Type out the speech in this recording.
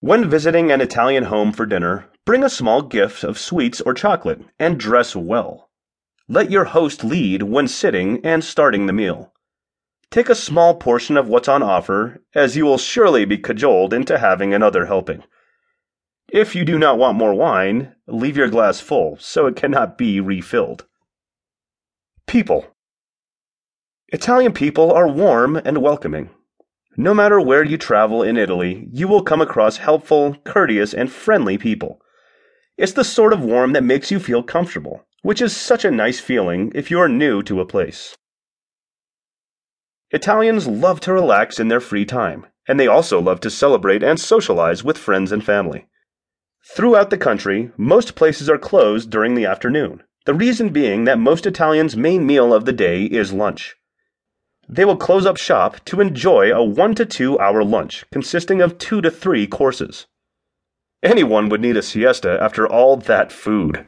When visiting an Italian home for dinner, bring a small gift of sweets or chocolate, and dress well. Let your host lead when sitting and starting the meal. Take a small portion of what's on offer, as you will surely be cajoled into having another helping. If you do not want more wine, leave your glass full so it cannot be refilled. People Italian people are warm and welcoming. No matter where you travel in Italy, you will come across helpful, courteous, and friendly people. It's the sort of warm that makes you feel comfortable, which is such a nice feeling if you are new to a place. Italians love to relax in their free time, and they also love to celebrate and socialize with friends and family. Throughout the country, most places are closed during the afternoon, the reason being that most Italians' main meal of the day is lunch. They will close up shop to enjoy a one to two hour lunch consisting of two to three courses. Anyone would need a siesta after all that food.